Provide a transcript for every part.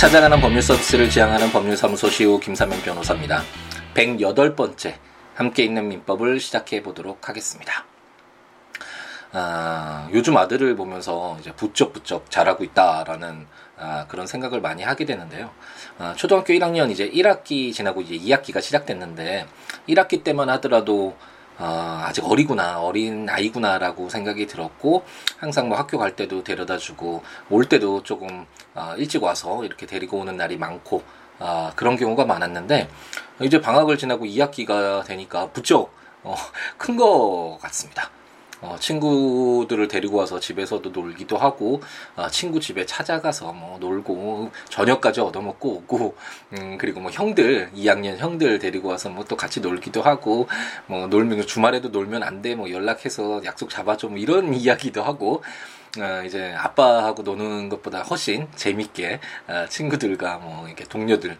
찾아가는 법률 서비스를 지향하는 법률사무소 시우 김사면 변호사입니다. 108번째 함께 있는 민법을 시작해 보도록 하겠습니다. 아, 요즘 아들을 보면서 이제 부쩍부쩍 잘하고 있다라는 아, 그런 생각을 많이 하게 되는데요. 아, 초등학교 1학년 이제 1학기 지나고 이제 2학기가 시작됐는데 1학기 때만 하더라도 어, 아직 어리구나, 어린 아이구나라고 생각이 들었고, 항상 뭐 학교 갈 때도 데려다 주고, 올 때도 조금, 어, 일찍 와서 이렇게 데리고 오는 날이 많고, 어, 그런 경우가 많았는데, 이제 방학을 지나고 2학기가 되니까 부쩍, 어, 큰 것 같습니다. 어, 친구들을 데리고 와서 집에서도 놀기도 하고 어, 친구 집에 찾아가서 뭐 놀고 저녁까지 얻어먹고 오고 음, 그리고 뭐 형들 2학년 형들 데리고 와서 뭐 또 같이 놀기도 하고 뭐 놀면 주말에도 놀면 안 돼 뭐 연락해서 약속 잡아줘 뭐 이런 이야기도 하고 어, 이제 아빠하고 노는 것보다 훨씬 재밌게 어, 친구들과 뭐 이렇게 동료들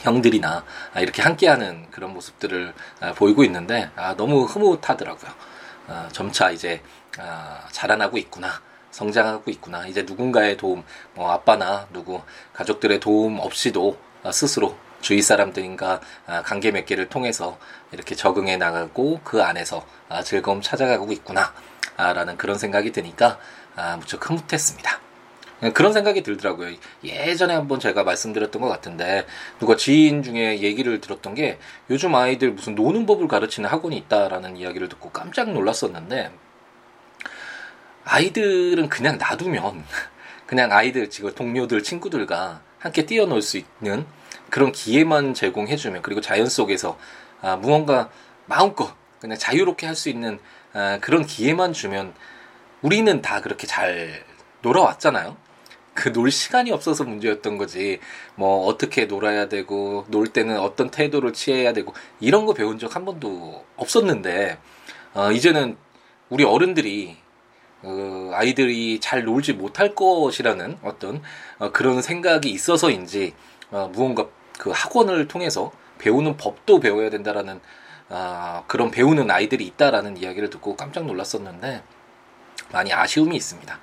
형들이나 이렇게 함께하는 그런 모습들을 어, 보이고 있는데 아, 너무 흐뭇하더라고요. 어, 점차 이제 어, 자라나고 있구나. 성장하고 있구나. 이제 누군가의 도움, 뭐 아빠나 누구 가족들의 도움 없이도 어, 스스로 주위 사람들인가 아, 관계 몇 개를 통해서 이렇게 적응해 나가고 그 안에서 아, 즐거움 찾아가고 있구나. 라는 그런 생각이 드니까 아, 무척 흐뭇했습니다. 그런 생각이 들더라고요. 예전에 한번 제가 말씀드렸던 것 같은데 누가 지인 중에 얘기를 들었던 게 요즘 아이들 무슨 노는 법을 가르치는 학원이 있다라는 이야기를 듣고 깜짝 놀랐었는데 아이들은 그냥 놔두면 그냥 아이들 지금 동료들 친구들과 함께 뛰어놀 수 있는 그런 기회만 제공해주면 그리고 자연 속에서 아, 무언가 마음껏 그냥 자유롭게 할 수 있는 아, 그런 기회만 주면 우리는 다 그렇게 잘 놀아왔잖아요. 그 놀 시간이 없어서 문제였던 거지. 뭐 어떻게 놀아야 되고 놀 때는 어떤 태도를 취해야 되고 이런 거 배운 적 한 번도 없었는데 어, 이제는 우리 어른들이 어, 아이들이 잘 놀지 못할 것이라는 어떤 어, 그런 생각이 있어서인지 어, 무언가 그 학원을 통해서 배우는 법도 배워야 된다라는 어, 그런 배우는 아이들이 있다라는 이야기를 듣고 깜짝 놀랐었는데 많이 아쉬움이 있습니다.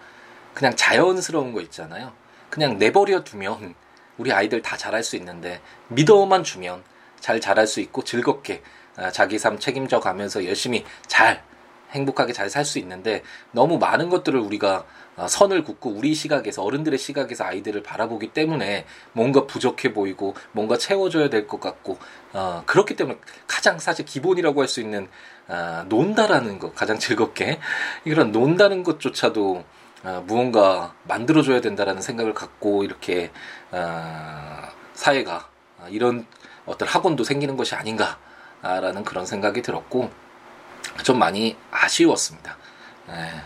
그냥 자연스러운 거 있잖아요. 그냥 내버려 두면 우리 아이들 다 잘할 수 있는데 믿어만 주면 잘 자랄 수 있고 즐겁게 아, 자기 삶 책임져 가면서 열심히 잘 행복하게 잘 살 수 있는데 너무 많은 것들을 우리가 아, 선을 긋고 우리 시각에서 어른들의 시각에서 아이들을 바라보기 때문에 뭔가 부족해 보이고 뭔가 채워줘야 될 것 같고 어, 그렇기 때문에 가장 사실 기본이라고 할 수 있는 어, 논다라는 것 가장 즐겁게 이런 논다는 것조차도 어, 무언가 만들어줘야 된다라는 생각을 갖고 이렇게 어, 사회가 이런 어떤 학원도 생기는 것이 아닌가라는 그런 생각이 들었고 좀 많이 아쉬웠습니다. 예,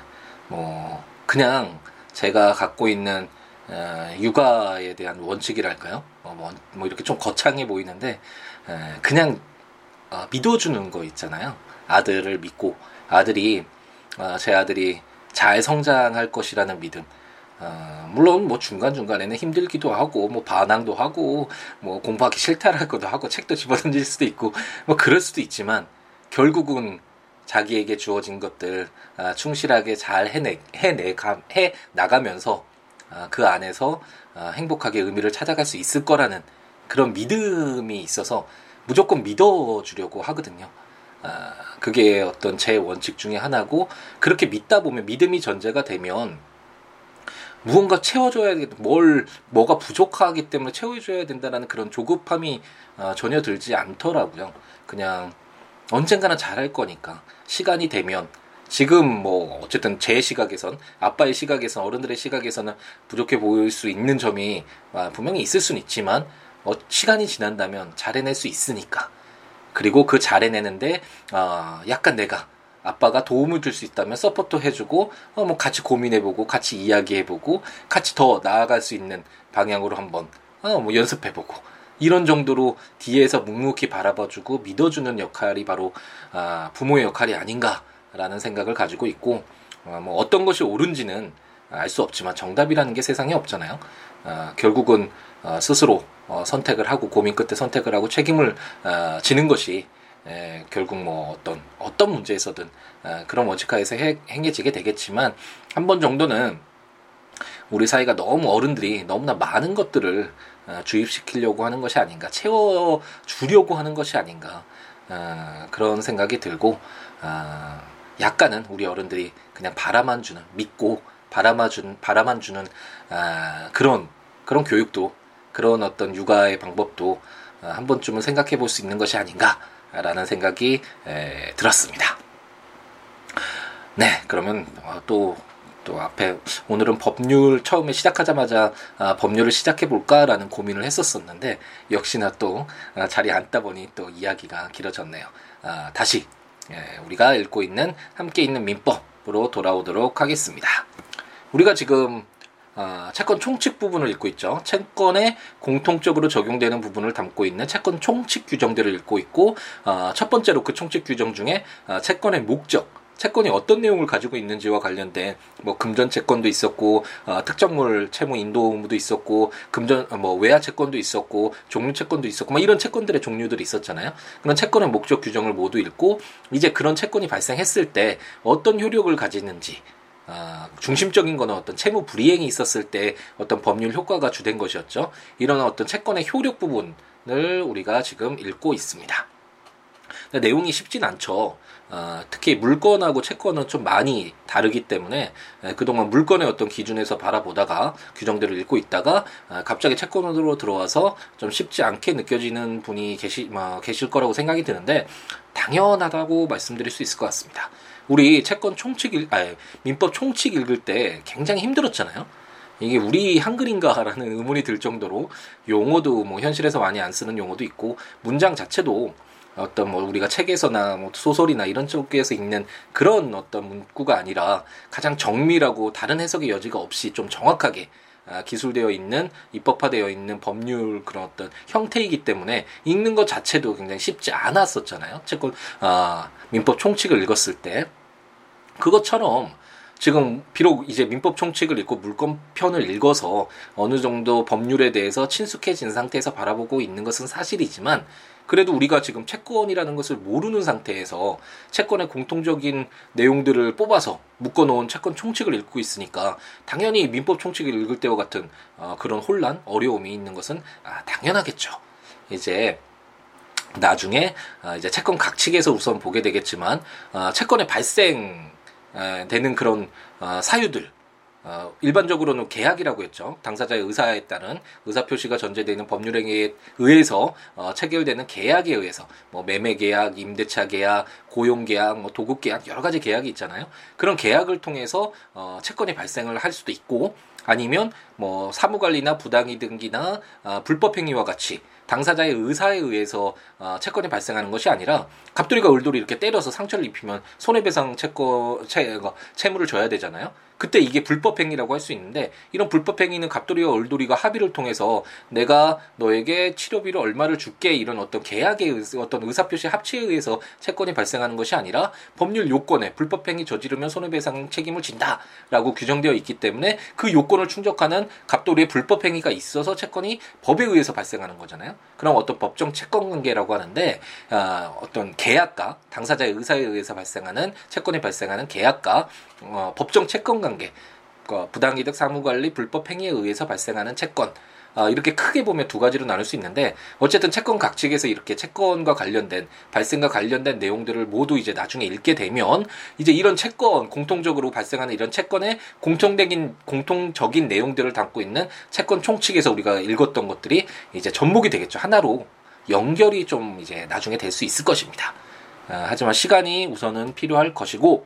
뭐 그냥 제가 갖고 있는 어, 육아에 대한 원칙이랄까요? 어, 뭐, 뭐, 이렇게 좀 거창해 보이는데 에, 그냥 어, 믿어주는 거 있잖아요. 아들을 믿고 아들이 어, 제 아들이 잘 성장할 것이라는 믿음. 어, 물론 뭐 중간 중간에는 힘들기도 하고 뭐 반항도 하고 뭐 공부하기 싫다라고도 하고 책도 집어던질 수도 있고 뭐 그럴 수도 있지만 결국은 자기에게 주어진 것들 아, 충실하게 잘 해내 해내 해 나가면서 아, 그 안에서 아, 행복하게 의미를 찾아갈 수 있을 거라는 그런 믿음이 있어서 무조건 믿어주려고 하거든요. 아, 그게 어떤 제 원칙 중에 하나고 그렇게 믿다 보면 믿음이 전제가 되면 무언가 채워줘야 뭘 뭐가 부족하기 때문에 채워줘야 된다라는 그런 조급함이 어, 전혀 들지 않더라고요. 그냥 언젠가는 잘할 거니까 시간이 되면. 지금 뭐 어쨌든 제 시각에선 아빠의 시각에선 어른들의 시각에서는 부족해 보일 수 있는 점이 아, 분명히 있을 수는 있지만 어, 시간이 지난다면 잘해낼 수 있으니까 그리고 그 잘해내는데 어, 약간 내가 아빠가 도움을 줄 수 있다면 support 해주고 어, 뭐 같이 고민해보고 같이 이야기해보고 같이 더 나아갈 수 있는 방향으로 한번 어, 뭐 연습해보고 이런 정도로 뒤에서 묵묵히 바라봐주고 믿어주는 역할이 바로 아, 부모의 역할이 아닌가라는 생각을 가지고 있고 어, 뭐 어떤 것이 옳은지는 알 수 없지만 정답이라는 게 세상에 없잖아요. 아, 결국은 어, 스스로 어, 선택을 하고 고민 끝에 선택을 하고 책임을 어, 지는 것이 에, 결국 뭐 어떤 어떤 문제에서든 어, 그런 원칙하에서 해, 행해지게 되겠지만 한 번 정도는 우리 사회가 너무 어른들이 너무나 많은 것들을 어, 주입시키려고 하는 것이 아닌가, 채워 주려고 하는 것이 아닌가 어, 그런 생각이 들고 어, 약간은 우리 어른들이 그냥 바라만 주는 믿고 바라만 주는 바라만 주는 아, 그런 그런 교육도 그런 어떤 육아의 방법도 어, 한 번쯤은 생각해 볼 수 있는 것이 아닌가라는 생각이 에, 들었습니다. 네, 그러면 어, 또, 또 앞에 오늘은 법률 처음에 시작하자마자 아, 법률을 시작해 볼까라는 고민을 했었었는데 역시나 또 아, 자리에 앉다 보니 또 이야기가 길어졌네요. 아, 다시 예, 우리가 읽고 있는 함께 있는 민법으로 돌아오도록 하겠습니다. 우리가 지금 어, 채권 총칙 부분을 읽고 있죠. 채권에 공통적으로 적용되는 부분을 담고 있는 채권 총칙 규정들을 읽고 있고 어, 첫 번째로 그 총칙 규정 중에 어, 채권의 목적 채권이 어떤 내용을 가지고 있는지와 관련된 뭐 금전 채권도 있었고 어, 특정물 채무 인도 의무도 있었고 금전 어, 뭐 외화 채권도 있었고 종류 채권도 있었고 뭐 이런 채권들의 종류들이 있었잖아요. 그런 채권의 목적 규정을 모두 읽고 이제 그런 채권이 발생했을 때 어떤 효력을 가지는지 아, 중심적인 거는 어떤 채무 불이행이 있었을 때 어떤 법률 효과가 주된 것이었죠. 이런 어떤 채권의 효력 부분을 우리가 지금 읽고 있습니다. 내용이 쉽진 않죠. 어, 특히 물건하고 채권은 좀 많이 다르기 때문에 에, 그동안 물건의 어떤 기준에서 바라보다가 규정들을 읽고 있다가 어, 갑자기 채권으로 들어와서 좀 쉽지 않게 느껴지는 분이 계시, 뭐, 계실 거라고 생각이 드는데 당연하다고 말씀드릴 수 있을 것 같습니다. 우리 채권 총칙, 읽, 아니, 민법 총칙 읽을 때 굉장히 힘들었잖아요. 이게 우리 한글인가라는 의문이 들 정도로 용어도 뭐 현실에서 많이 안 쓰는 용어도 있고 문장 자체도 어떤 뭐 우리가 책에서나 뭐 소설이나 이런 쪽에서 읽는 그런 어떤 문구가 아니라 가장 정밀하고 다른 해석의 여지가 없이 좀 정확하게 아, 기술되어 있는 입법화되어 있는 법률 그런 어떤 형태이기 때문에 읽는 것 자체도 굉장히 쉽지 않았었잖아요. 채권 아, 민법 총칙을 읽었을 때 그것처럼 지금 비록 이제 민법 총칙을 읽고 물권 편을 읽어서 어느 정도 법률에 대해서 친숙해진 상태에서 바라보고 있는 것은 사실이지만 그래도 우리가 지금 채권이라는 것을 모르는 상태에서 채권의 공통적인 내용들을 뽑아서 묶어놓은 채권 총칙을 읽고 있으니까 당연히 민법 총칙을 읽을 때와 같은 어, 그런 혼란, 어려움이 있는 것은 아, 당연하겠죠. 이제 나중에 아, 이제 채권 각칙에서 우선 보게 되겠지만 아, 채권의 발생 되는 그런 어, 사유들 어, 일반적으로는 계약이라고 했죠. 당사자의 의사에 따른 의사 표시가 전제되는 법률행위에 의해서 어, 체결되는 계약에 의해서 뭐 매매 계약, 임대차 계약, 고용 계약, 뭐 도급 계약 여러 가지 계약이 있잖아요. 그런 계약을 통해서 어, 채권이 발생을 할 수도 있고 아니면 뭐 사무관리나 부당이등기나 어, 불법행위와 같이 당사자의 의사에 의해서 어, 채권이 발생하는 것이 아니라 갑돌이가 을돌이 이렇게 때려서 상처를 입히면 손해배상 채권 채, 채무를 줘야 되잖아요. 그때 이게 불법 행위라고 할 수 있는데 이런 불법 행위는 갑돌이와 을돌이가 합의를 통해서 내가 너에게 치료비를 얼마를 줄게 이런 어떤 계약의 어떤 의사표시 합치에 의해서 채권이 발생하는 것이 아니라 법률 요건에 불법 행위 저지르면 손해배상 책임을 진다라고 규정되어 있기 때문에 그 요건을 충족하는 갑돌이의 불법 행위가 있어서 채권이 법에 의해서 발생하는 거잖아요. 그럼 어떤 법정 채권 관계라고 하는데 어, 어떤 계약과 당사자의 의사에 의해서 발생하는 채권이 발생하는 계약과 어, 법정 채권 관계, 어, 부당이득 사무관리 불법 행위에 의해서 발생하는 채권 어, 이렇게 크게 보면 두 가지로 나눌 수 있는데 어쨌든 채권 각칙에서 이렇게 채권과 관련된 발생과 관련된 내용들을 모두 이제 나중에 읽게 되면 이제 이런 채권 공통적으로 발생하는 이런 채권의 공통적인 공통적인 내용들을 담고 있는 채권 총칙에서 우리가 읽었던 것들이 이제 접목이 되겠죠 하나로 연결이 좀 이제 나중에 될 수 있을 것입니다. 어, 하지만 시간이 우선은 필요할 것이고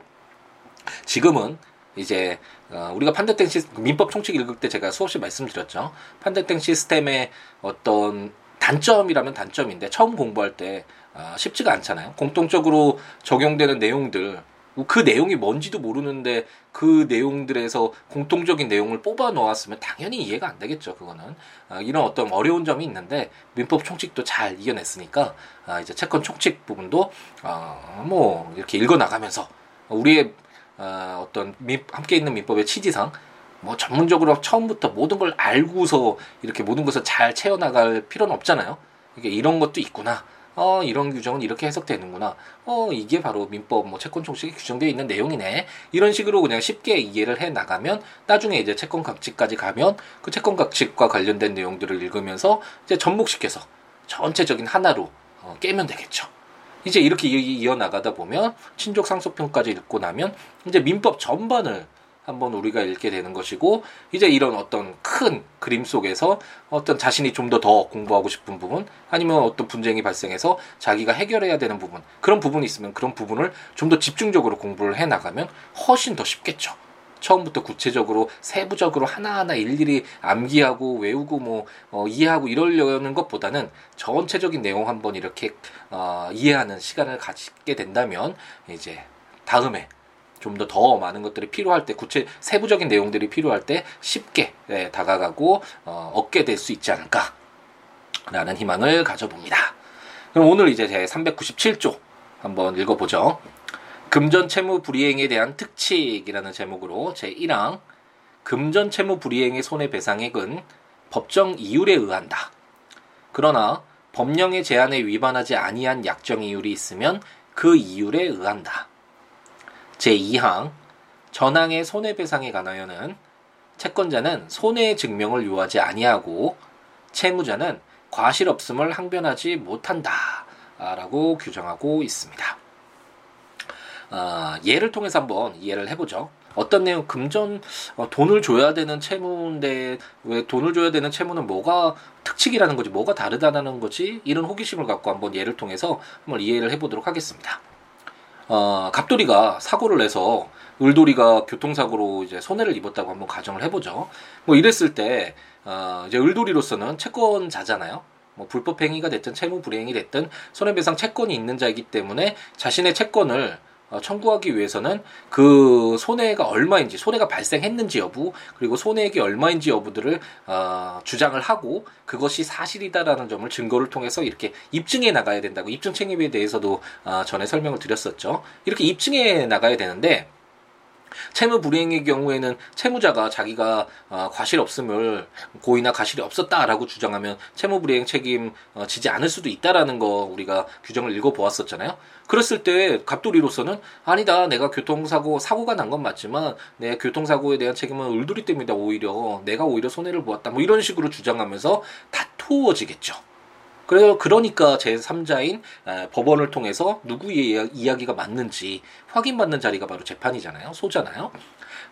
지금은 이제 어, 우리가 판대땡 시 민법 총칙 읽을 때 제가 수없이 말씀드렸죠. 판대땡 시스템의 어떤 단점이라면 단점인데 처음 공부할 때 어, 쉽지가 않잖아요. 공통적으로 적용되는 내용들 그 내용이 뭔지도 모르는데 그 내용들에서 공통적인 내용을 뽑아 놓았으면 당연히 이해가 안 되겠죠. 그거는 아, 이런 어떤 어려운 점이 있는데 민법 총칙도 잘 이겨냈으니까 아, 이제 채권 총칙 부분도 어, 뭐 이렇게 읽어 나가면서 우리의 어, 어떤 민, 함께 있는 민법의 취지상 뭐 전문적으로 처음부터 모든 걸 알고서 이렇게 모든 것을 잘 채워나갈 필요는 없잖아요. 이게 이런 것도 있구나. 어 이런 규정은 이렇게 해석되는구나. 어 이게 바로 민법 뭐 채권 총칙에 규정되어 있는 내용이네. 이런 식으로 그냥 쉽게 이해를 해 나가면 나중에 이제 채권 각칙까지 가면 그 채권 각칙과 관련된 내용들을 읽으면서 이제 접목시켜서 전체적인 하나로 어, 깨면 되겠죠. 이제 이렇게 이어 나가다 보면 친족 상속편까지 읽고 나면 이제 민법 전반을 한번 우리가 읽게 되는 것이고 이제 이런 어떤 큰 그림 속에서 어떤 자신이 좀 더 더 공부하고 싶은 부분 아니면 어떤 분쟁이 발생해서 자기가 해결해야 되는 부분 그런 부분이 있으면 그런 부분을 좀 더 집중적으로 공부를 해 나가면 훨씬 더 쉽겠죠. 처음부터 구체적으로 세부적으로 하나하나 일일이 암기하고 외우고 뭐 어, 이해하고 이러려는 것보다는 전체적인 내용 한번 이렇게 어, 이해하는 시간을 가지게 된다면 이제 다음에 좀더더 많은 것들이 필요할 때 구체 세부적인 내용들이 필요할 때 쉽게 예, 다가가고 어, 얻게 될 수 있지 않을까라는 희망을 가져봅니다. 그럼 오늘 이제 제 397조 한번 읽어보죠. 금전 채무 불이행에 대한 특칙이라는 제목으로 제 1항 금전 채무 불이행의 손해배상액은 법정 이율에 의한다. 그러나 법령의 제한에 위반하지 아니한 약정 이율이 있으면 그 이율에 의한다. 제2항 전항의 손해배상에 관하여는 채권자는 손해 증명을 요하지 아니하고 채무자는 과실 없음을 항변하지 못한다. 라고 규정하고 있습니다. 어, 예를 통해서 한번 이해를 해보죠. 어떤 내용 금전 어, 돈을 줘야 되는 채무인데 왜 돈을 줘야 되는 채무는 뭐가 특칙이라는 거지 뭐가 다르다는 거지 이런 호기심을 갖고 한번 예를 통해서 한번 이해를 해보도록 하겠습니다. 어, 갑돌이가 사고를 내서 을돌이가 교통사고로 이제 손해를 입었다고 한번 가정을 해보죠. 뭐 이랬을 때 어, 이제 을돌이로서는 채권자잖아요. 뭐 불법 행위가 됐든 채무 불이행이 됐든 손해배상 채권이 있는 자이기 때문에 자신의 채권을 어, 청구하기 위해서는 그 손해가 얼마인지 손해가 발생했는지 여부 그리고 손해액이 얼마인지 여부들을 어, 주장을 하고 그것이 사실이다라는 점을 증거를 통해서 이렇게 입증해 나가야 된다고 입증 책임에 대해서도 어, 전에 설명을 드렸었죠. 이렇게 입증해 나가야 되는데 채무 불이행의 경우에는 채무자가 자기가 어, 과실 없음을 고의나 과실이 없었다라고 주장하면 채무 불이행 책임 어, 지지 않을 수도 있다라는 거 우리가 규정을 읽어 보았었잖아요. 그랬을 때 갑돌이로서는 아니다 내가 교통사고 사고가 난 건 맞지만 내 교통사고에 대한 책임은 을돌이 때문이다 오히려 내가 오히려 손해를 보았다 뭐 이런 식으로 주장하면서 다투어지겠죠. 그래서 그러니까 제3자인 법원을 통해서 누구의 이야기가 맞는지 확인받는 자리가 바로 재판이잖아요. 소잖아요.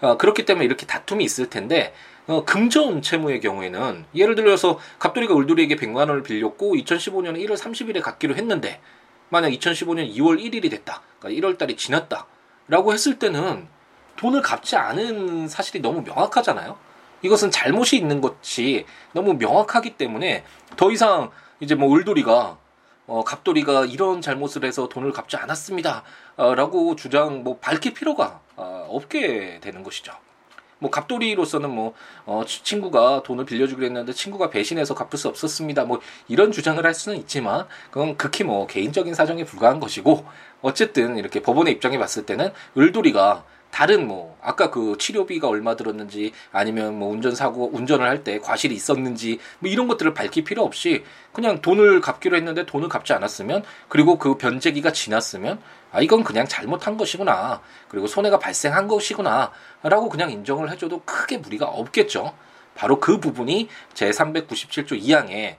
어, 그렇기 때문에 이렇게 다툼이 있을 텐데 어, 금전 채무의 경우에는 예를 들어서 갑돌이가 울돌이에게 100만 원을 빌렸고 2015년 1월 30일에 갚기로 했는데 만약 2015년 2월 1일이 됐다. 그러니까 1월 달이 지났다. 라고 했을 때는 돈을 갚지 않은 사실이 너무 명확하잖아요. 이것은 잘못이 있는 것이 너무 명확하기 때문에 더 이상 이제 뭐 을돌이가 어, 갑돌이가 이런 잘못을 해서 돈을 갚지 않았습니다. 어, 라고 주장 뭐 밝힐 필요가 어, 없게 되는 것이죠. 뭐 갑돌이로서는 뭐 어, 친구가 돈을 빌려주기로 했는데 친구가 배신해서 갚을 수 없었습니다. 뭐 이런 주장을 할 수는 있지만 그건 극히 뭐 개인적인 사정에 불과한 것이고 어쨌든 이렇게 법원의 입장에 봤을 때는 을돌이가 다른 뭐 아까 그 치료비가 얼마 들었는지 아니면 뭐 운전 사고 운전을 할 때 과실이 있었는지 뭐 이런 것들을 밝힐 필요 없이 그냥 돈을 갚기로 했는데 돈을 갚지 않았으면 그리고 그 변제기가 지났으면 아 이건 그냥 잘못한 것이구나 그리고 손해가 발생한 것이구나라고 그냥 인정을 해줘도 크게 무리가 없겠죠. 바로 그 부분이 제 397조 2항에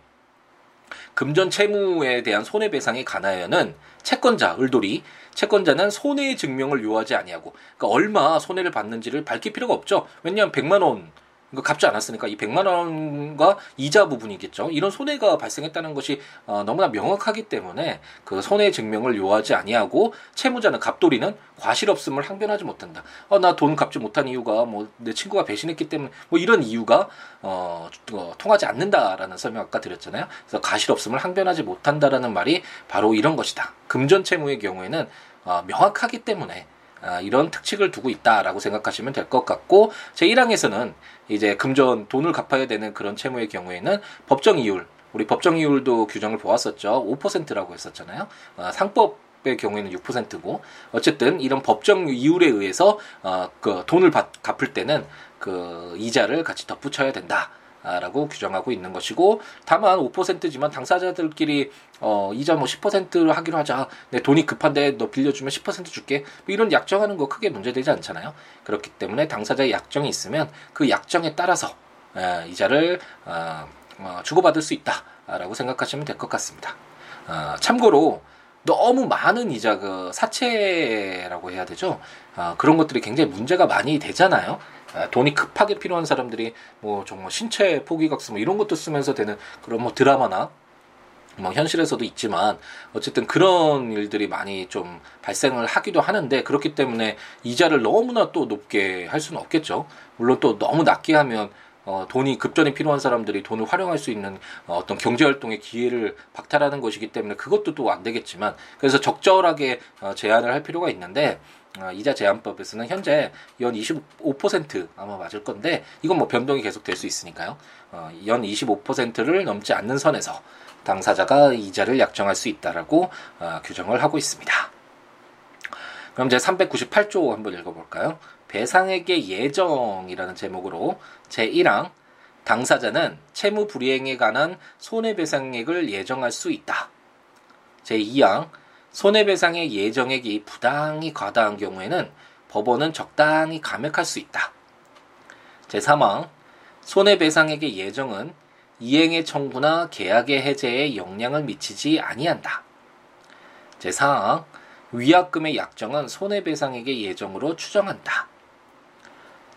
금전 채무에 대한 손해배상에 관하여는 채권자 을돌이 채권자는 손해의 증명을 요하지 아니하고 그러니까 얼마 손해를 받는지를 밝힐 필요가 없죠. 왜냐하면 100만 원 이거 갚지 않았으니까 이 100만 원과 이자 부분이겠죠. 이런 손해가 발생했다는 것이 어, 너무나 명확하기 때문에 그 손해 증명을 요하지 아니하고 채무자는 갑돌이는 과실 없음을 항변하지 못한다. 어, 나 돈 갚지 못한 이유가 뭐 내 친구가 배신했기 때문에 뭐 이런 이유가 어, 어, 통하지 않는다라는 설명 아까 드렸잖아요. 그래서 과실 없음을 항변하지 못한다라는 말이 바로 이런 것이다. 금전 채무의 경우에는 어, 명확하기 때문에 아, 이런 특칙을 두고 있다라고 생각하시면 될 것 같고 제 1항에서는 이제 금전 돈을 갚아야 되는 그런 채무의 경우에는 법정 이율 우리 법정 이율도 규정을 보았었죠 5%라고 했었잖아요 어, 상법 의 경우에는 6%고 어쨌든 이런 법정 이율에 의해서 어, 그 돈을 받, 갚을 때는 그 이자를 같이 덧붙여야 된다. 라고 규정하고 있는 것이고 다만 5%지만 당사자들끼리 어 이자 뭐 10%를 하기로 하자. 내 돈이 급한데 너 빌려주면 10% 줄게. 뭐 이런 약정하는 거 크게 문제되지 않잖아요. 그렇기 때문에 당사자의 약정이 있으면 그 약정에 따라서 에, 이자를 어, 어, 주고받을 수 있다라고 생각하시면 될 것 같습니다. 어, 참고로 너무 많은 이자 그 사채라고 해야 되죠. 어, 그런 것들이 굉장히 문제가 많이 되잖아요. 어, 돈이 급하게 필요한 사람들이 뭐 정말 신체 포기각서 뭐 이런 것도 쓰면서 되는 그런 뭐 드라마나 뭐 현실에서도 있지만 어쨌든 그런 일들이 많이 좀 발생을 하기도 하는데 그렇기 때문에 이자를 너무나 또 높게 할 수는 없겠죠. 물론 또 너무 낮게 하면 어, 돈이 급전에 필요한 사람들이 돈을 활용할 수 있는 어, 어떤 경제 활동의 기회를 박탈하는 것이기 때문에 그것도 또 안 되겠지만 그래서 적절하게 어, 제한을 할 필요가 있는데 어, 이자 제한법에서는 현재 연 25% 아마 맞을 건데 이건 뭐 변동이 계속 될 수 있으니까요. 어, 연 25%를 넘지 않는 선에서 당사자가 이자를 약정할 수 있다라고 어, 규정을 하고 있습니다. 그럼 이제 398조 한번 읽어볼까요? 배상액의 예정이라는 제목으로 제1항 당사자는 채무 불이행에 관한 손해배상액을 예정할 수 있다. 제2항 손해배상의 예정액이 부당히 과다한 경우에는 법원은 적당히 감액할 수 있다. 제3항 손해배상액의 예정은 이행의 청구나 계약의 해제에 영향을 미치지 아니한다. 제4항 위약금의 약정은 손해배상액의 예정으로 추정한다.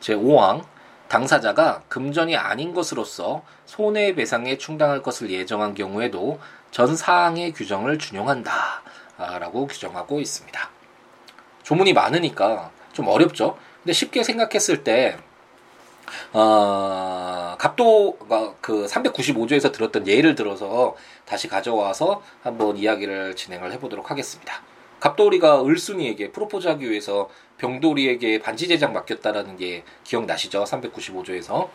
제5항 당사자가 금전이 아닌 것으로서 손해배상에 충당할 것을 예정한 경우에도 전 사항의 규정을 준용한다. 라고 규정하고 있습니다. 조문이 많으니까 좀 어렵죠? 근데 쉽게 생각했을 때, 어, 갑도가 그 395조에서 들었던 예를 들어서 다시 가져와서 한번 이야기를 진행을 해보도록 하겠습니다. 갑돌이가 을순이에게 프로포즈하기 위해서 병돌이에게 반지 제작 맡겼다라는 게 기억나시죠? 395조에서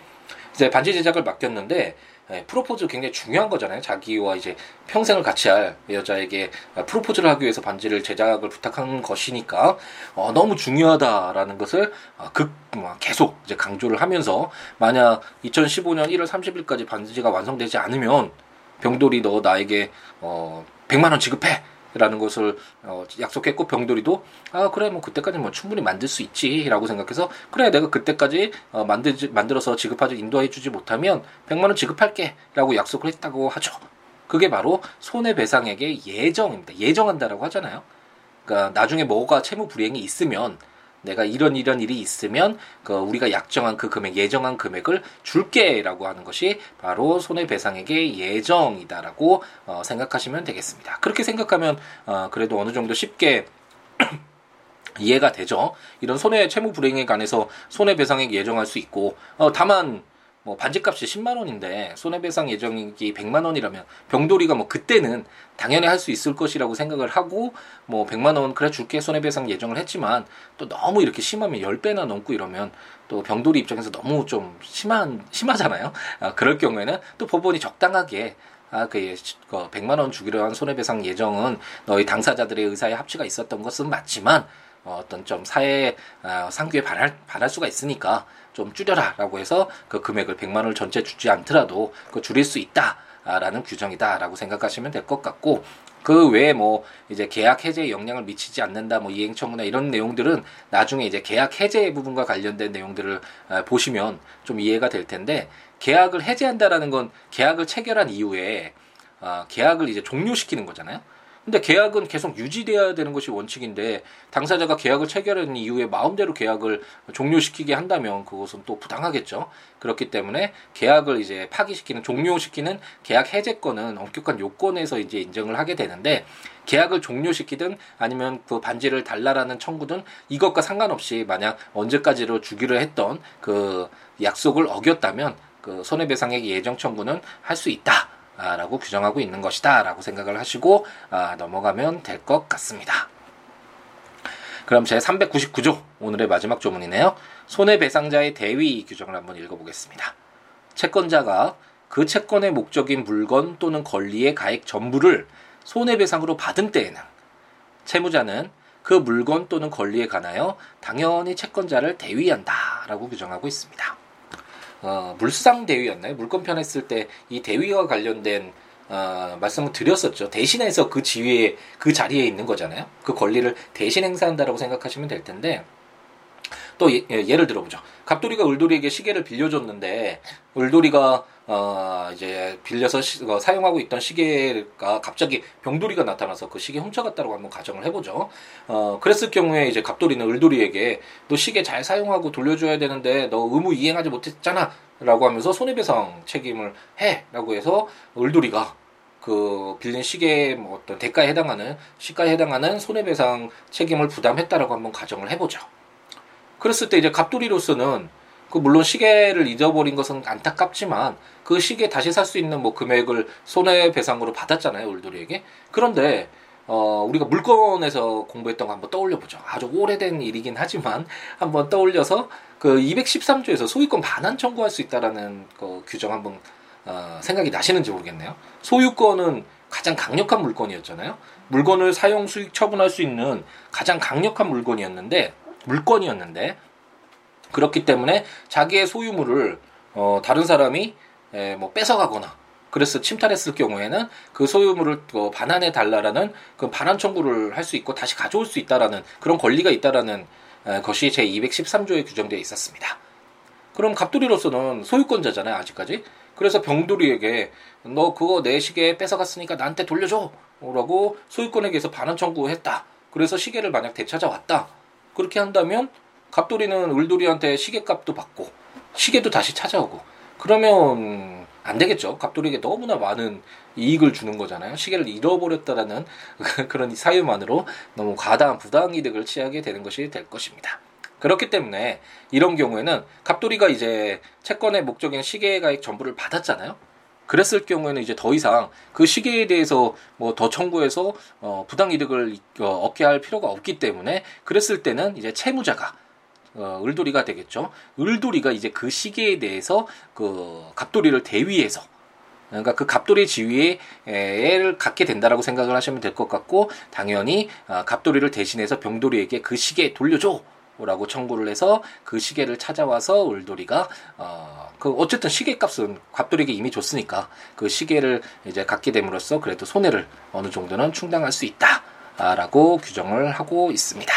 이제 반지 제작을 맡겼는데 예, 프로포즈 굉장히 중요한 거잖아요. 자기와 이제 평생을 같이 할 여자에게 프로포즈를 하기 위해서 반지를 제작을 부탁한 것이니까 어, 너무 중요하다라는 것을 어, 극 뭐, 계속 이제 강조를 하면서 만약 2015년 1월 30일까지 반지가 완성되지 않으면 병돌이 너 나에게 어 100만 원 지급해. 라는 것을 어, 약속했고 병돌이도 아 그래 뭐 그때까지 뭐 충분히 만들 수 있지라고 생각해서 그래 내가 그때까지 어, 만들 만들어서 지급하지 인도해 주지 못하면 100만 원 지급할게라고 약속을 했다고 하죠. 그게 바로 손해배상액의 예정입니다. 예정한다라고 하잖아요. 그러니까 나중에 뭐가 채무 불이행이 있으면 내가 이런 이런 일이 있으면 그 우리가 약정한 그 금액 예정한 금액을 줄게라고 하는 것이 바로 손해배상액의 예정이다라고 어, 생각하시면 되겠습니다. 그렇게 생각하면 어, 그래도 어느 정도 쉽게 이해가 되죠. 이런 손해 채무 불이행에 관해서 손해배상액 예정할 수 있고 어, 다만 뭐 반지값이 10만 원인데 손해배상 예정액이 100만 원이라면 병돌이가 뭐 그때는 당연히 할 수 있을 것이라고 생각을 하고 뭐 100만 원 그래 줄게 손해배상 예정을 했지만 또 너무 이렇게 심하면 10배나 넘고 이러면 또 병돌이 입장에서 너무 좀 심한 심하잖아요. 아, 그럴 경우에는 또 법원이 적당하게 아, 그, 그 100만 원 주기로 한 손해배상 예정은 너희 당사자들의 의사에 합치가 있었던 것은 맞지만 어, 어떤 좀 사회 어, 상규에 반할, 반할 수가 있으니까 좀 줄여라라고 해서 그 금액을 100만 원을 전체 주지 않더라도 그 줄일 수 있다라는 규정이다라고 생각하시면 될 것 같고 그 외에 뭐 이제 계약 해제에 영향을 미치지 않는다 뭐 이행 청구나 이런 내용들은 나중에 이제 계약 해제 부분과 관련된 내용들을 보시면 좀 이해가 될 텐데 계약을 해제한다라는 건 계약을 체결한 이후에 어, 계약을 이제 종료시키는 거잖아요. 근데 계약은 계속 유지돼야 되는 것이 원칙인데 당사자가 계약을 체결한 이후에 마음대로 계약을 종료시키게 한다면 그것은 또 부당하겠죠. 그렇기 때문에 계약을 이제 파기시키는 종료시키는 계약 해제권은 엄격한 요건에서 이제 인정을 하게 되는데 계약을 종료시키든 아니면 그 반지를 달라라는 청구든 이것과 상관없이 만약 언제까지로 주기로 했던 그 약속을 어겼다면 그 손해배상액 예정 청구는 할 수 있다. 라고 규정하고 있는 것이다 라고 생각을 하시고 아, 넘어가면 될 것 같습니다. 그럼 제 399조 오늘의 마지막 조문이네요. 손해배상자의 대위 규정을 한번 읽어보겠습니다. 채권자가 그 채권의 목적인 물건 또는 권리의 가액 전부를 손해배상으로 받은 때에는 채무자는 그 물건 또는 권리에 관하여 당연히 채권자를 대위한다라고 규정하고 있습니다. 어, 물상 대위였나요? 물건편 했을 때 이 대위와 관련된 어, 말씀을 드렸었죠. 대신해서 그 지위에 그 자리에 있는 거잖아요. 그 권리를 대신 행사한다라고 생각하시면 될 텐데 또 예, 를 들어보죠. 갑돌이가 을돌이에게 시계를 빌려줬는데 을돌이가 어 이제 빌려서 시, 어, 사용하고 있던 시계가 갑자기 병돌이가 나타나서 그 시계 훔쳐갔다고 한번 가정을 해보죠. 어 그랬을 경우에 이제 갑돌이는 을돌이에게 너 시계 잘 사용하고 돌려줘야 되는데 너 의무 이행하지 못했잖아. 라고 하면서 손해배상 책임을 해. 라고 해서 을돌이가 그 빌린 시계 뭐 어떤 대가에 해당하는 시가에 해당하는 손해배상 책임을 부담했다라고 한번 가정을 해보죠. 그랬을 때 이제 갑돌이로서는 그 물론 시계를 잊어버린 것은 안타깝지만 그 시계 다시 살 수 있는 뭐 금액을 손해배상으로 받았잖아요 울돌이에게. 그런데 어 우리가 물건에서 공부했던 거 한번 떠올려 보죠. 아주 오래된 일이긴 하지만 한번 떠올려서 그 213조에서 소유권 반환 청구할 수 있다라는 그 규정 한번 어, 생각이 나시는지 모르겠네요. 소유권은 가장 강력한 물건이었잖아요. 물건을 사용 수익 처분할 수 있는 가장 강력한 물건이었는데 물건이었는데 그렇기 때문에 자기의 소유물을 어, 다른 사람이 에, 뭐 뺏어가거나 그래서 침탈했을 경우에는 그 소유물을 어, 반환해 달라라는 그 반환 청구를 할 수 있고 다시 가져올 수 있다라는 그런 권리가 있다라는 에, 것이 제 213조에 규정되어 있었습니다. 그럼 갑돌이로서는 소유권자잖아요 아직까지. 그래서 병돌이에게 너 그거 내 시계 뺏어갔으니까 나한테 돌려줘라고 소유권에게서 반환 청구했다. 그래서 시계를 만약 되찾아왔다. 그렇게 한다면 갑돌이는 을돌이한테 시계값도 받고 시계도 다시 찾아오고 그러면 안 되겠죠. 갑돌이에게 너무나 많은 이익을 주는 거잖아요. 시계를 잃어버렸다라는 그런 사유만으로 너무 과다한 부당 이득을 취하게 되는 것이 될 것입니다. 그렇기 때문에 이런 경우에는 갑돌이가 이제 채권의 목적인 시계 가액 전부를 받았잖아요. 그랬을 경우에는 이제 더 이상 그 시계에 대해서 뭐 더 청구해서 어 부당 이득을 어 얻게 할 필요가 없기 때문에 그랬을 때는 이제 채무자가 어, 을돌이가 되겠죠. 을돌이가 이제 그 시계에 대해서 그 갑돌이를 대위해서 그러니까 그 갑돌이 지위를 갖게 된다라고 생각을 하시면 될 것 같고 당연히 어, 갑돌이를 대신해서 병돌이에게 그 시계 돌려줘. 라고 청구를 해서 그 시계를 찾아와서 을돌이가 어 그 어쨌든 시계 값은 갑돌이에게 이미 줬으니까 그 시계를 이제 갖게 됨으로써 그래도 손해를 어느 정도는 충당할 수 있다라고 규정을 하고 있습니다.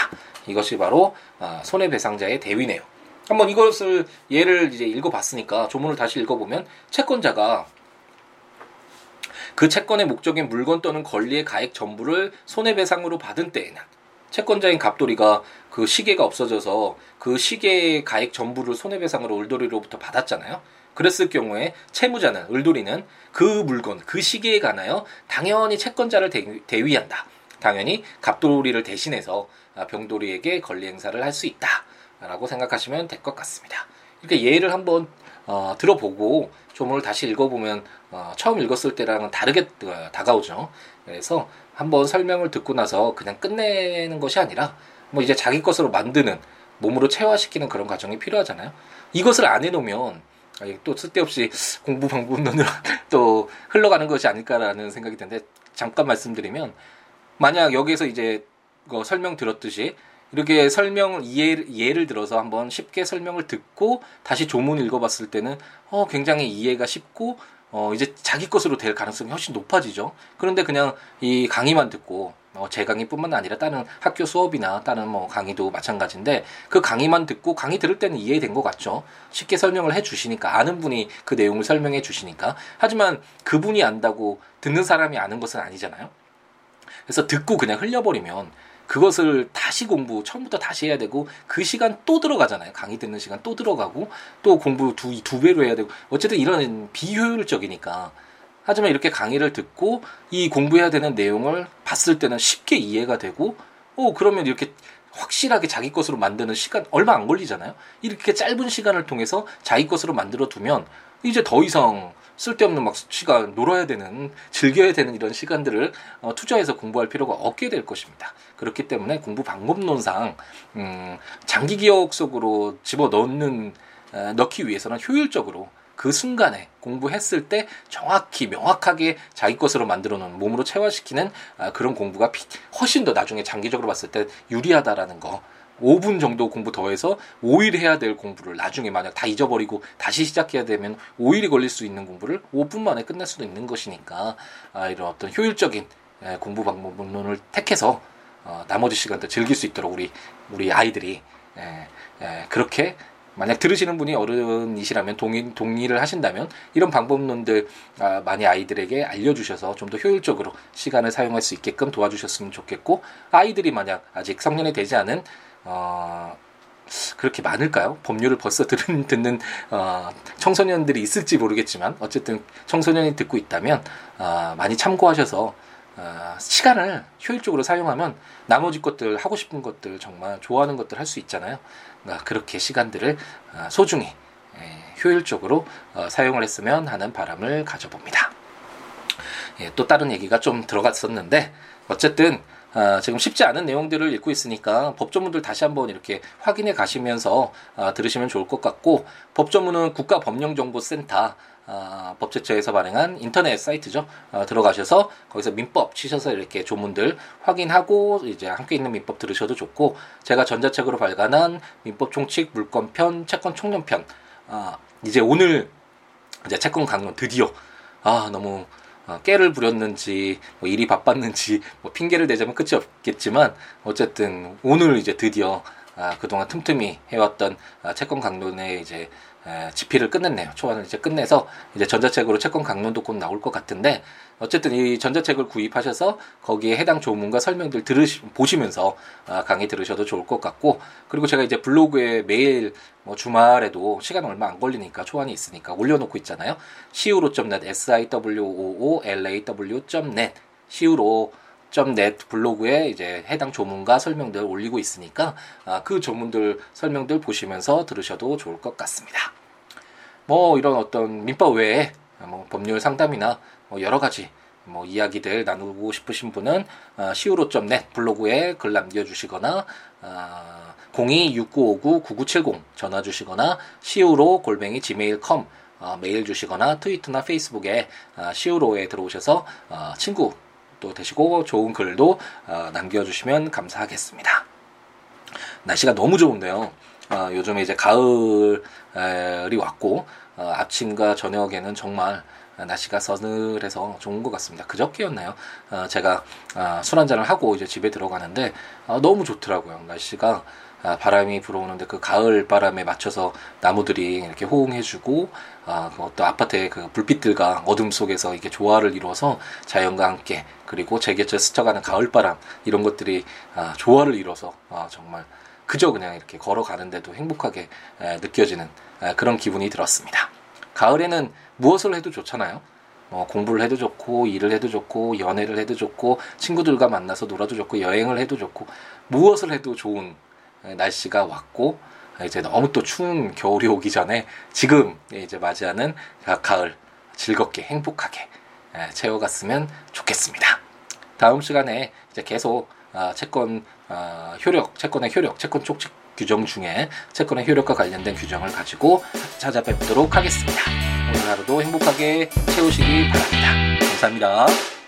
이것이 바로 아, 손해배상자의 대위네요. 한번 이것을 예를 이제 읽어봤으니까 조문을 다시 읽어보면 채권자가 그 채권의 목적인 물건 또는 권리의 가액 전부를 손해배상으로 받은 때에는 채권자인 갑돌이가 그 시계가 없어져서 그 시계의 가액 전부를 손해배상으로 을돌이로부터 받았잖아요. 그랬을 경우에 채무자는 을돌이는 그 물건, 그 시계에 관하여 당연히 채권자를 대위 한다. 당연히 갑돌이를 대신해서 아, 병돌이에게 권리 행사를 할 수 있다라고 생각하시면 될 것 같습니다. 이렇게 예를 한번 어, 들어보고 조문을 다시 읽어보면 어, 처음 읽었을 때랑은 다르게 어, 다가오죠. 그래서 한번 설명을 듣고 나서 그냥 끝내는 것이 아니라 뭐 이제 자기 것으로 만드는 몸으로 체화시키는 그런 과정이 필요하잖아요. 이것을 안 해놓으면 또 쓸데없이 공부 방법론으로 또 흘러가는 것이 아닐까라는 생각이 드는데 잠깐 말씀드리면 만약 여기에서 이제 그 설명 들었듯이 이렇게 설명을 이해, 예를 들어서 한번 쉽게 설명을 듣고 다시 조문 읽어봤을 때는 어 굉장히 이해가 쉽고 어 이제 자기 것으로 될 가능성이 훨씬 높아지죠. 그런데 그냥 이 강의만 듣고 어, 제 강의뿐만 아니라 다른 학교 수업이나 다른 뭐 강의도 마찬가지인데 그 강의만 듣고 강의 들을 때는 이해된 것 같죠. 쉽게 설명을 해 주시니까 아는 분이 그 내용을 설명해 주시니까 하지만 그분이 안다고 듣는 사람이 아는 것은 아니잖아요. 그래서 듣고 그냥 흘려버리면 그것을 다시 공부 처음부터 다시 해야 되고 그 시간 또 들어가잖아요. 강의 듣는 시간 또 들어가고 또 공부 두, 두 배로 해야 되고 어쨌든 이런 비효율적이니까 하지만 이렇게 강의를 듣고 이 공부해야 되는 내용을 봤을 때는 쉽게 이해가 되고 어 그러면 이렇게 확실하게 자기 것으로 만드는 시간 얼마 안 걸리잖아요. 이렇게 짧은 시간을 통해서 자기 것으로 만들어 두면 이제 더 이상 쓸데없는 막 시간 놀아야 되는 즐겨야 되는 이런 시간들을 어, 투자해서 공부할 필요가 없게 될 것입니다. 그렇기 때문에 공부 방법론상 음, 장기 기억 속으로 집어 넣는 어, 넣기 위해서는 효율적으로 그 순간에 공부했을 때 정확히 명확하게 자기 것으로 만들어 놓은 몸으로 체화시키는 아, 그런 공부가 훨씬 더 나중에 장기적으로 봤을 때 유리하다라는 거. 5분 정도 공부 더해서 5일 해야 될 공부를 나중에 만약 다 잊어버리고 다시 시작해야 되면 5일이 걸릴 수 있는 공부를 5분 만에 끝낼 수도 있는 것이니까 아, 이런 어떤 효율적인 예, 공부 방법론을 택해서 어, 나머지 시간도 즐길 수 있도록 우리 우리 아이들이 예, 예, 그렇게 만약 들으시는 분이 어른이시라면 동의, 동의를 하신다면 이런 방법론들 아, 많이 아이들에게 알려주셔서 좀 더 효율적으로 시간을 사용할 수 있게끔 도와주셨으면 좋겠고 아이들이 만약 아직 성년이 되지 않은 어, 그렇게 많을까요? 법률을 벌써 들은, 듣는 어, 청소년들이 있을지 모르겠지만 어쨌든 청소년이 듣고 있다면 어, 많이 참고하셔서 어, 시간을 효율적으로 사용하면 나머지 것들 하고 싶은 것들 정말 좋아하는 것들 할 수 있잖아요. 그러니까 그렇게 시간들을 어, 소중히 예, 효율적으로 어, 사용을 했으면 하는 바람을 가져봅니다. 예, 또 다른 얘기가 좀 들어갔었는데 어쨌든 아, 지금 쉽지 않은 내용들을 읽고 있으니까 법조문들 다시 한번 이렇게 확인해 가시면서 아, 들으시면 좋을 것 같고 법조문은 국가법령정보센터 아, 법제처에서 발행한 인터넷 사이트죠. 아, 들어가셔서 거기서 민법 치셔서 이렇게 조문들 확인하고 이제 함께 있는 민법 들으셔도 좋고 제가 전자책으로 발간한 민법 총칙 물권편 채권 총론편 아, 이제 오늘 이제 채권 강론 드디어 아 너무 어, 깨를 부렸는지 뭐 일이 바빴는지 뭐 핑계를 대자면 끝이 없겠지만 어쨌든 오늘 이제 드디어 아, 그동안 틈틈이 해왔던 아, 채권 강론의 이제 에, 집필을 끝냈네요. 초안을 이제 끝내서 이제 전자책으로 채권 강론도 곧 나올 것 같은데 어쨌든 이 전자책을 구입하셔서 거기에 해당 조문과 설명들 들으시 보시면서 아, 강의 들으셔도 좋을 것 같고 그리고 제가 이제 블로그에 매일 뭐 주말에도 시간 얼마 안 걸리니까 초안이 있으니까 올려놓고 있잖아요. siwo.net s i w o o l a w.net siwo .net 블로그에 이제 해당 조문과 설명들 올리고 있으니까 아, 그 조문들 설명들 보시면서 들으셔도 좋을 것 같습니다. 뭐 이런 어떤 민법 외에 뭐 법률 상담이나 뭐 여러 가지 뭐 이야기들 나누고 싶으신 분은 아, siwo.net 블로그에 글 남겨주시거나 아, 026959-9970 전화 주시거나 siwo 골뱅이 어, 메일 주시거나 트위터나 페이스북에 어, 시우로에 들어오셔서 어, 친구 또 되시고 좋은 글도 어, 남겨주시면 감사하겠습니다. 날씨가 너무 좋은데요. 어, 요즘에 이제 가을이 왔고 어, 아침과 저녁에는 정말 날씨가 서늘해서 좋은 것 같습니다. 그저께였나요? 어, 제가 어, 술 한잔을 하고 이제 집에 들어가는데 어, 너무 좋더라고요. 날씨가 아, 바람이 불어오는데 그 가을 바람에 맞춰서 나무들이 이렇게 호응해주고 아, 그 어떤 아파트의 그 불빛들과 어둠 속에서 이게 조화를 이루어서 자연과 함께 그리고 제게쳐 스쳐가는 가을 바람 이런 것들이 아, 조화를 이루어서 아, 정말 그저 그냥 이렇게 걸어가는데도 행복하게 에, 느껴지는 에, 그런 기분이 들었습니다. 가을에는 무엇을 해도 좋잖아요. 뭐 공부를 해도 좋고 일을 해도 좋고 연애를 해도 좋고 친구들과 만나서 놀아도 좋고 여행을 해도 좋고 무엇을 해도 좋은 날씨가 왔고 이제 너무 또 추운 겨울이 오기 전에 지금 이제 맞이하는 가을 즐겁게 행복하게 채워갔으면 좋겠습니다. 다음 시간에 이제 계속 아, 채권 아, 효력, 채권의 효력, 채권 촉칙 규정 중에 채권의 효력과 관련된 규정을 가지고 찾아뵙도록 하겠습니다. 오늘 하루도 행복하게 채우시기 바랍니다. 감사합니다.